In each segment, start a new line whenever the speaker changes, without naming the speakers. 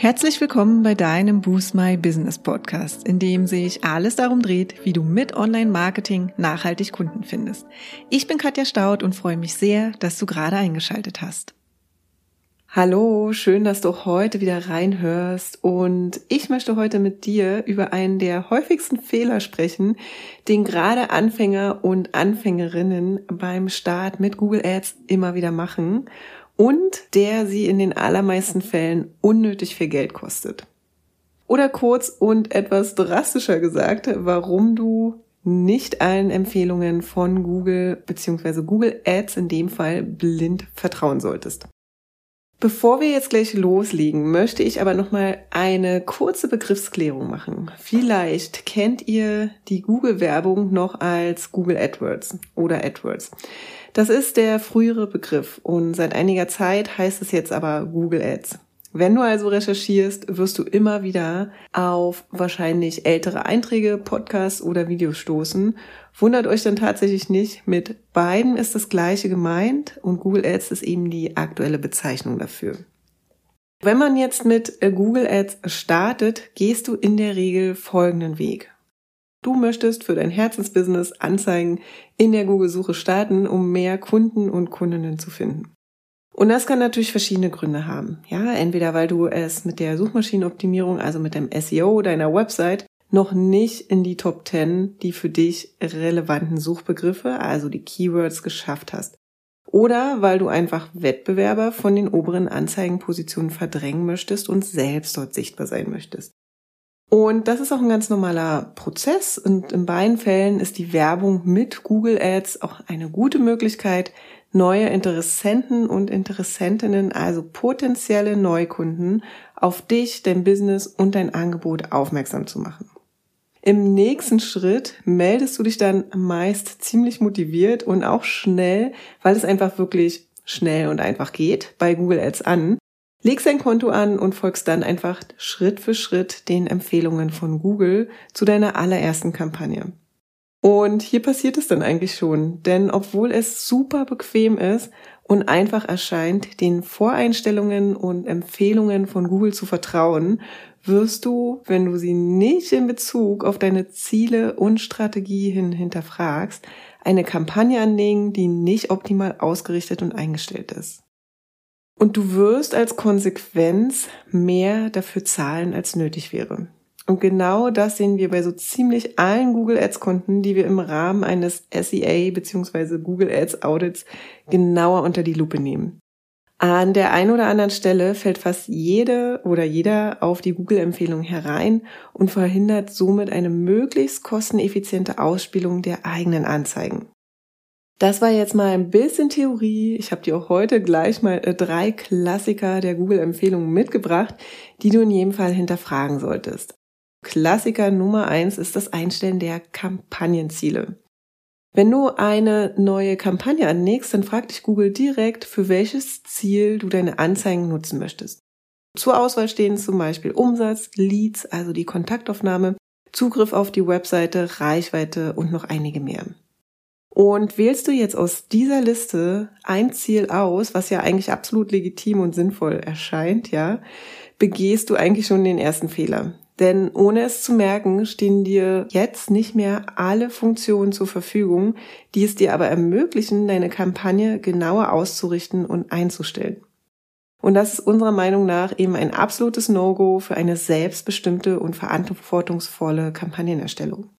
Herzlich willkommen bei deinem Boost My Business Podcast, in dem sich alles darum dreht, wie du mit Online-Marketing nachhaltig Kunden findest. Ich bin Katja Staud und freue mich sehr, dass du gerade eingeschaltet hast. Hallo, schön, dass du heute wieder reinhörst und ich möchte heute mit dir über einen der häufigsten Fehler sprechen, den gerade Anfänger und Anfängerinnen beim Start mit Google Ads immer wieder machen und der sie in den allermeisten Fällen unnötig viel Geld kostet. Oder kurz und etwas drastischer gesagt, warum du nicht allen Empfehlungen von Google bzw. Google Ads in dem Fall blind vertrauen solltest. Bevor wir jetzt gleich loslegen, möchte ich aber noch mal eine kurze Begriffsklärung machen. Vielleicht kennt ihr die Google Werbung noch als Google AdWords oder AdWords. Das ist der frühere Begriff und seit einiger Zeit heißt es jetzt aber Google Ads. Wenn du also recherchierst, wirst du immer wieder auf wahrscheinlich ältere Einträge, Podcasts oder Videos stoßen. Wundert euch dann tatsächlich nicht, mit beiden ist das gleiche gemeint und Google Ads ist eben die aktuelle Bezeichnung dafür. Wenn man jetzt mit Google Ads startet, gehst du in der Regel folgenden Weg. Du möchtest für dein Herzensbusiness Anzeigen in der Google-Suche starten, um mehr Kunden und Kundinnen zu finden. Und das kann natürlich verschiedene Gründe haben. Ja, entweder weil du es mit der Suchmaschinenoptimierung, also mit dem SEO deiner Website, noch nicht in die Top 10 die für dich relevanten Suchbegriffe, also die Keywords, geschafft hast. Oder weil du einfach Wettbewerber von den oberen Anzeigenpositionen verdrängen möchtest und selbst dort sichtbar sein möchtest. Und das ist auch ein ganz normaler Prozess und in beiden Fällen ist die Werbung mit Google Ads auch eine gute Möglichkeit, neue Interessenten und Interessentinnen, also potenzielle Neukunden, auf dich, dein Business und dein Angebot aufmerksam zu machen. Im nächsten Schritt meldest du dich dann meist ziemlich motiviert und auch schnell, weil es einfach wirklich schnell und einfach geht, bei Google Ads an Leg sein Konto an und folgst dann einfach Schritt für Schritt den Empfehlungen von Google zu deiner allerersten Kampagne. Und hier passiert es dann eigentlich schon, denn obwohl es super bequem ist und einfach erscheint, den Voreinstellungen und Empfehlungen von Google zu vertrauen, wirst du, wenn du sie nicht in Bezug auf deine Ziele und Strategie hin hinterfragst, eine Kampagne anlegen, die nicht optimal ausgerichtet und eingestellt ist. Und du wirst als Konsequenz mehr dafür zahlen, als nötig wäre. Und genau das sehen wir bei so ziemlich allen Google Ads Kunden, die wir im Rahmen eines SEA bzw. Google Ads Audits genauer unter die Lupe nehmen. An der einen oder anderen Stelle fällt fast jede oder jeder auf die Google-Empfehlung herein und verhindert somit eine möglichst kosteneffiziente Ausspielung der eigenen Anzeigen. Das war jetzt mal ein bisschen Theorie. Ich habe dir auch heute gleich mal äh, drei Klassiker der Google-Empfehlungen mitgebracht, die du in jedem Fall hinterfragen solltest. Klassiker Nummer eins ist das Einstellen der Kampagnenziele. Wenn du eine neue Kampagne anlegst, dann fragt dich Google direkt, für welches Ziel du deine Anzeigen nutzen möchtest. Zur Auswahl stehen zum Beispiel Umsatz, Leads, also die Kontaktaufnahme, Zugriff auf die Webseite, Reichweite und noch einige mehr. Und wählst du jetzt aus dieser Liste ein Ziel aus, was ja eigentlich absolut legitim und sinnvoll erscheint, ja, begehst du eigentlich schon den ersten Fehler. Denn ohne es zu merken, stehen dir jetzt nicht mehr alle Funktionen zur Verfügung, die es dir aber ermöglichen, deine Kampagne genauer auszurichten und einzustellen. Und das ist unserer Meinung nach eben ein absolutes No-Go für eine selbstbestimmte und verantwortungsvolle Kampagnenerstellung.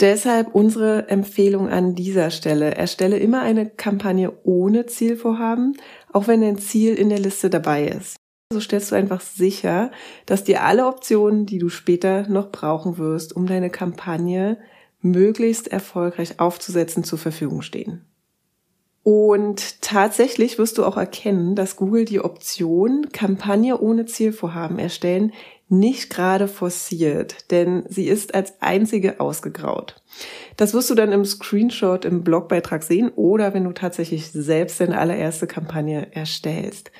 Deshalb unsere Empfehlung an dieser Stelle. Erstelle immer eine Kampagne ohne Zielvorhaben, auch wenn ein Ziel in der Liste dabei ist. So stellst du einfach sicher, dass dir alle Optionen, die du später noch brauchen wirst, um deine Kampagne möglichst erfolgreich aufzusetzen, zur Verfügung stehen. Und tatsächlich wirst du auch erkennen, dass Google die Option Kampagne ohne Zielvorhaben erstellen nicht gerade forciert, denn sie ist als einzige ausgegraut. Das wirst du dann im Screenshot im Blogbeitrag sehen oder wenn du tatsächlich selbst deine allererste Kampagne erstellst.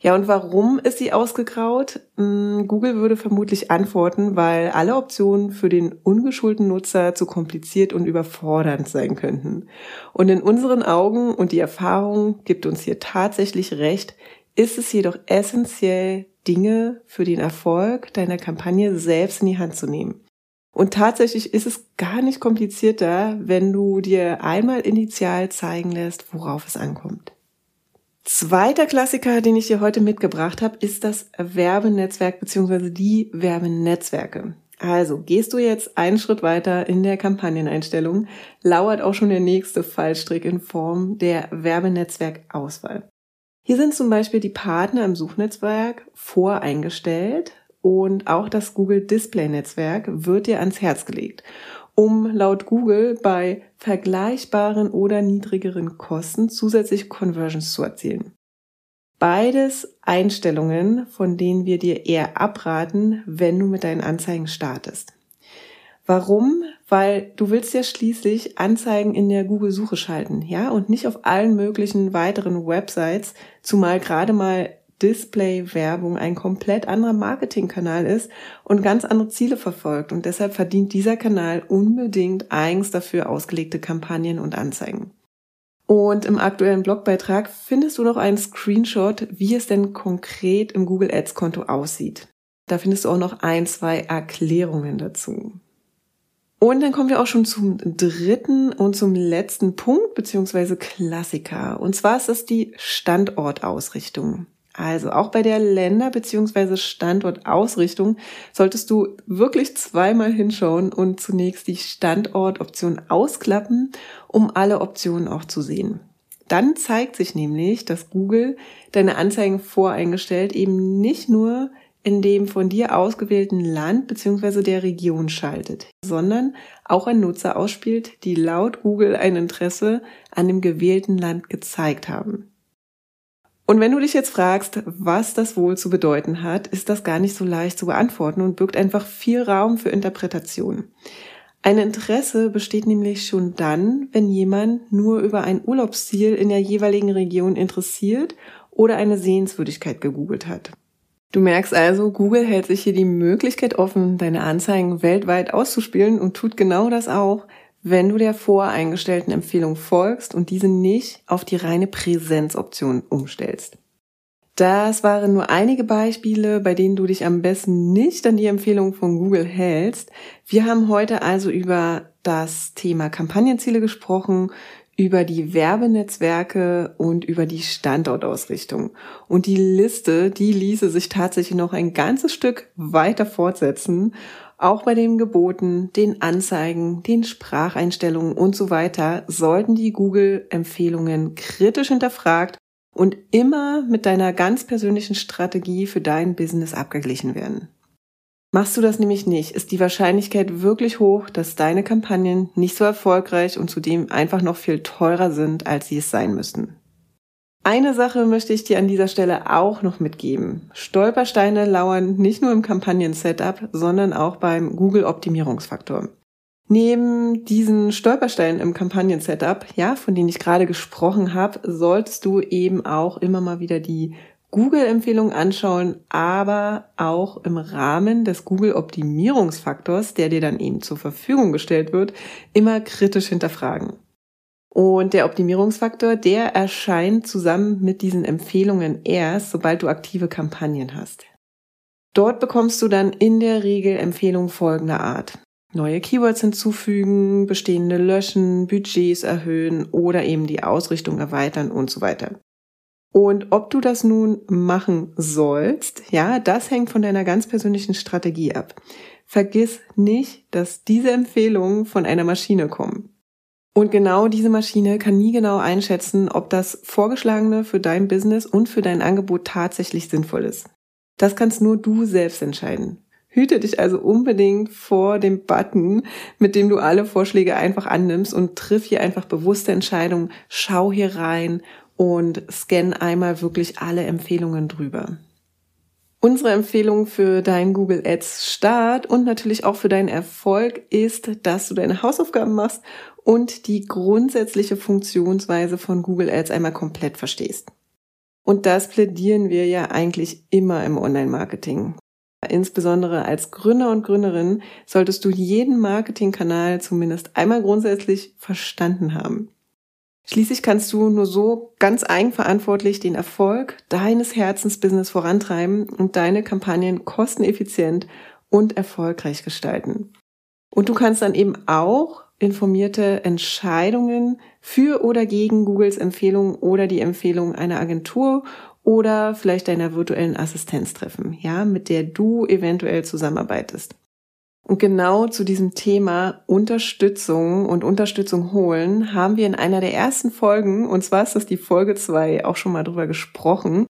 Ja, und warum ist sie ausgegraut? Hm, Google würde vermutlich antworten, weil alle Optionen für den ungeschulten Nutzer zu kompliziert und überfordernd sein könnten. Und in unseren Augen und die Erfahrung gibt uns hier tatsächlich recht, ist es jedoch essentiell, Dinge für den Erfolg deiner Kampagne selbst in die Hand zu nehmen. Und tatsächlich ist es gar nicht komplizierter, wenn du dir einmal initial zeigen lässt, worauf es ankommt. Zweiter Klassiker, den ich dir heute mitgebracht habe, ist das Werbenetzwerk bzw. die Werbenetzwerke. Also gehst du jetzt einen Schritt weiter in der Kampagneneinstellung, lauert auch schon der nächste Fallstrick in Form der Werbenetzwerkauswahl. Hier sind zum Beispiel die Partner im Suchnetzwerk voreingestellt und auch das Google Display Netzwerk wird dir ans Herz gelegt, um laut Google bei vergleichbaren oder niedrigeren Kosten zusätzliche Conversions zu erzielen. Beides Einstellungen, von denen wir dir eher abraten, wenn du mit deinen Anzeigen startest. Warum? Weil du willst ja schließlich Anzeigen in der Google-Suche schalten, ja, und nicht auf allen möglichen weiteren Websites, zumal gerade mal Display-Werbung ein komplett anderer Marketingkanal ist und ganz andere Ziele verfolgt. Und deshalb verdient dieser Kanal unbedingt eigens dafür ausgelegte Kampagnen und Anzeigen. Und im aktuellen Blogbeitrag findest du noch einen Screenshot, wie es denn konkret im Google Ads Konto aussieht. Da findest du auch noch ein, zwei Erklärungen dazu. Und dann kommen wir auch schon zum dritten und zum letzten Punkt beziehungsweise Klassiker. Und zwar ist das die Standortausrichtung. Also auch bei der Länder- bzw. Standortausrichtung solltest du wirklich zweimal hinschauen und zunächst die Standortoption ausklappen, um alle Optionen auch zu sehen. Dann zeigt sich nämlich, dass Google deine Anzeigen voreingestellt eben nicht nur in dem von dir ausgewählten Land bzw. der Region schaltet, sondern auch ein Nutzer ausspielt, die laut Google ein Interesse an dem gewählten Land gezeigt haben. Und wenn du dich jetzt fragst, was das wohl zu bedeuten hat, ist das gar nicht so leicht zu beantworten und birgt einfach viel Raum für Interpretation. Ein Interesse besteht nämlich schon dann, wenn jemand nur über ein Urlaubsziel in der jeweiligen Region interessiert oder eine Sehenswürdigkeit gegoogelt hat. Du merkst also, Google hält sich hier die Möglichkeit offen, deine Anzeigen weltweit auszuspielen und tut genau das auch, wenn du der voreingestellten Empfehlung folgst und diese nicht auf die reine Präsenzoption umstellst. Das waren nur einige Beispiele, bei denen du dich am besten nicht an die Empfehlung von Google hältst. Wir haben heute also über das Thema Kampagnenziele gesprochen, über die Werbenetzwerke und über die Standortausrichtung. Und die Liste, die ließe sich tatsächlich noch ein ganzes Stück weiter fortsetzen. Auch bei den Geboten, den Anzeigen, den Spracheinstellungen und so weiter sollten die Google-Empfehlungen kritisch hinterfragt und immer mit deiner ganz persönlichen Strategie für dein Business abgeglichen werden. Machst du das nämlich nicht, ist die Wahrscheinlichkeit wirklich hoch, dass deine Kampagnen nicht so erfolgreich und zudem einfach noch viel teurer sind, als sie es sein müssten. Eine Sache möchte ich dir an dieser Stelle auch noch mitgeben. Stolpersteine lauern nicht nur im Kampagnen-Setup, sondern auch beim Google-Optimierungsfaktor. Neben diesen Stolpersteinen im Kampagnen-Setup, ja, von denen ich gerade gesprochen habe, solltest du eben auch immer mal wieder die Google-Empfehlungen anschauen, aber auch im Rahmen des Google-Optimierungsfaktors, der dir dann eben zur Verfügung gestellt wird, immer kritisch hinterfragen. Und der Optimierungsfaktor, der erscheint zusammen mit diesen Empfehlungen erst, sobald du aktive Kampagnen hast. Dort bekommst du dann in der Regel Empfehlungen folgender Art. Neue Keywords hinzufügen, bestehende löschen, Budgets erhöhen oder eben die Ausrichtung erweitern und so weiter. Und ob du das nun machen sollst, ja, das hängt von deiner ganz persönlichen Strategie ab. Vergiss nicht, dass diese Empfehlungen von einer Maschine kommen. Und genau diese Maschine kann nie genau einschätzen, ob das Vorgeschlagene für dein Business und für dein Angebot tatsächlich sinnvoll ist. Das kannst nur du selbst entscheiden. Hüte dich also unbedingt vor dem Button, mit dem du alle Vorschläge einfach annimmst und triff hier einfach bewusste Entscheidungen. Schau hier rein und scan einmal wirklich alle Empfehlungen drüber. Unsere Empfehlung für deinen Google Ads Start und natürlich auch für deinen Erfolg ist, dass du deine Hausaufgaben machst und die grundsätzliche Funktionsweise von Google Ads einmal komplett verstehst. Und das plädieren wir ja eigentlich immer im Online-Marketing. Insbesondere als Gründer und Gründerin solltest du jeden Marketingkanal zumindest einmal grundsätzlich verstanden haben. Schließlich kannst du nur so ganz eigenverantwortlich den Erfolg deines Herzensbusiness vorantreiben und deine Kampagnen kosteneffizient und erfolgreich gestalten. Und du kannst dann eben auch informierte Entscheidungen für oder gegen Googles Empfehlung oder die Empfehlung einer Agentur oder vielleicht deiner virtuellen Assistenz treffen, ja, mit der du eventuell zusammenarbeitest. Und genau zu diesem Thema Unterstützung und Unterstützung holen haben wir in einer der ersten Folgen, und zwar ist das die Folge zwei, auch schon mal drüber gesprochen.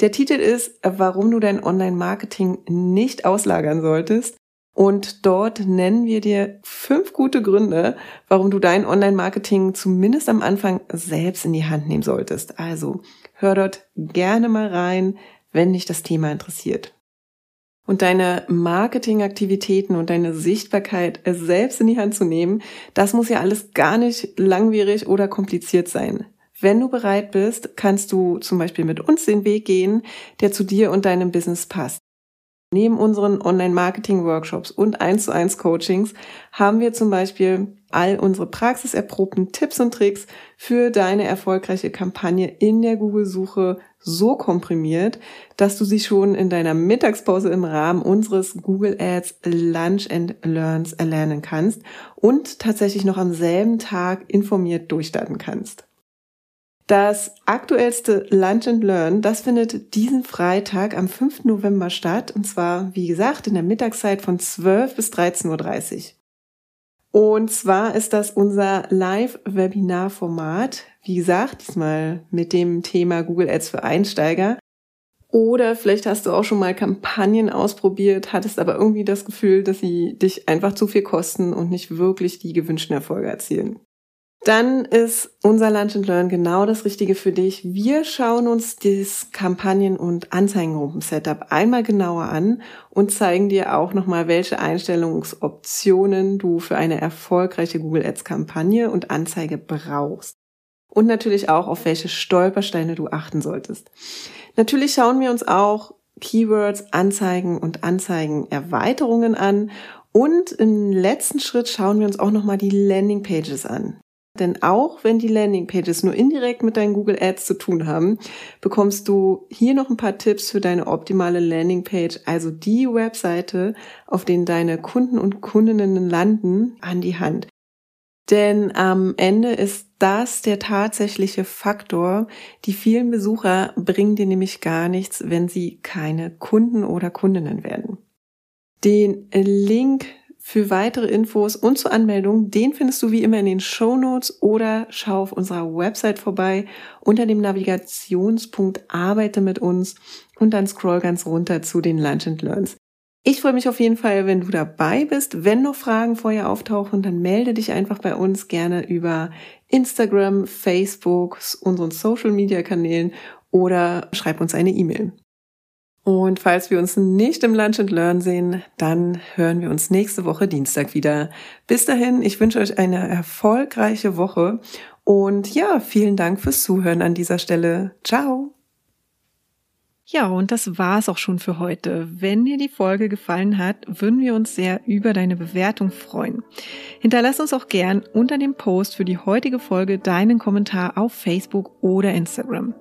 Der Titel ist, warum du dein Online-Marketing nicht auslagern solltest. Und dort nennen wir dir fünf gute Gründe, warum du dein Online-Marketing zumindest am Anfang selbst in die Hand nehmen solltest. Also hör dort gerne mal rein, wenn dich das Thema interessiert. Und deine Marketingaktivitäten und deine Sichtbarkeit selbst in die Hand zu nehmen, das muss ja alles gar nicht langwierig oder kompliziert sein. Wenn du bereit bist, kannst du zum Beispiel mit uns den Weg gehen, der zu dir und deinem Business passt. Neben unseren Online-Marketing-Workshops und 1 zu 1 Coachings haben wir zum Beispiel all unsere praxiserprobten Tipps und Tricks für deine erfolgreiche Kampagne in der Google-Suche so komprimiert, dass du sie schon in deiner Mittagspause im Rahmen unseres Google Ads Lunch and Learns erlernen kannst und tatsächlich noch am selben Tag informiert durchstarten kannst. Das aktuellste Lunch and Learn, das findet diesen Freitag am 5. November statt. Und zwar, wie gesagt, in der Mittagszeit von 12 bis 13.30 Uhr. Und zwar ist das unser Live-Webinar-Format. Wie gesagt, diesmal mit dem Thema Google Ads für Einsteiger. Oder vielleicht hast du auch schon mal Kampagnen ausprobiert, hattest aber irgendwie das Gefühl, dass sie dich einfach zu viel kosten und nicht wirklich die gewünschten Erfolge erzielen dann ist unser Lunch and Learn genau das Richtige für dich. Wir schauen uns das Kampagnen- und Anzeigengruppen-Setup einmal genauer an und zeigen dir auch nochmal, welche Einstellungsoptionen du für eine erfolgreiche Google Ads Kampagne und Anzeige brauchst. Und natürlich auch, auf welche Stolpersteine du achten solltest. Natürlich schauen wir uns auch Keywords, Anzeigen und Anzeigenerweiterungen an und im letzten Schritt schauen wir uns auch nochmal die Landing Pages an. Denn auch wenn die Landingpages nur indirekt mit deinen Google Ads zu tun haben, bekommst du hier noch ein paar Tipps für deine optimale Landingpage, also die Webseite, auf denen deine Kunden und Kundinnen landen, an die Hand. Denn am Ende ist das der tatsächliche Faktor. Die vielen Besucher bringen dir nämlich gar nichts, wenn sie keine Kunden oder Kundinnen werden. Den Link für weitere Infos und zur Anmeldung, den findest du wie immer in den Show Notes oder schau auf unserer Website vorbei unter dem Navigationspunkt Arbeite mit uns und dann scroll ganz runter zu den Lunch and Learns. Ich freue mich auf jeden Fall, wenn du dabei bist. Wenn noch Fragen vorher auftauchen, dann melde dich einfach bei uns gerne über Instagram, Facebook, unseren Social Media Kanälen oder schreib uns eine E-Mail. Und falls wir uns nicht im Lunch and Learn sehen, dann hören wir uns nächste Woche Dienstag wieder. Bis dahin, ich wünsche euch eine erfolgreiche Woche und ja, vielen Dank fürs Zuhören an dieser Stelle. Ciao. Ja, und das war's auch schon für heute. Wenn dir die Folge gefallen hat, würden wir uns sehr über deine Bewertung freuen. Hinterlass uns auch gern unter dem Post für die heutige Folge deinen Kommentar auf Facebook oder Instagram.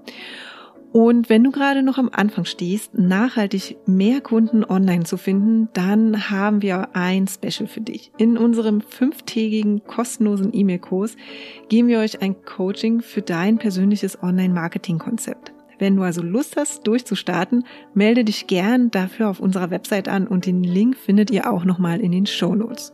Und wenn du gerade noch am Anfang stehst, nachhaltig mehr Kunden online zu finden, dann haben wir ein Special für dich. In unserem fünftägigen kostenlosen E-Mail-Kurs geben wir euch ein Coaching für dein persönliches Online-Marketing-Konzept. Wenn du also Lust hast, durchzustarten, melde dich gern dafür auf unserer Website an und den Link findet ihr auch nochmal in den Show Notes.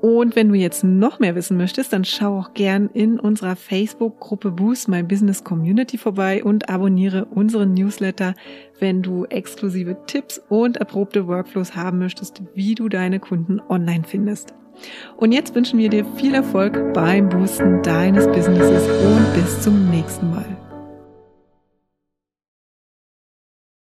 Und wenn du jetzt noch mehr wissen möchtest, dann schau auch gern in unserer Facebook-Gruppe Boost My Business Community vorbei und abonniere unseren Newsletter, wenn du exklusive Tipps und erprobte Workflows haben möchtest, wie du deine Kunden online findest. Und jetzt wünschen wir dir viel Erfolg beim Boosten deines Businesses und bis zum nächsten Mal.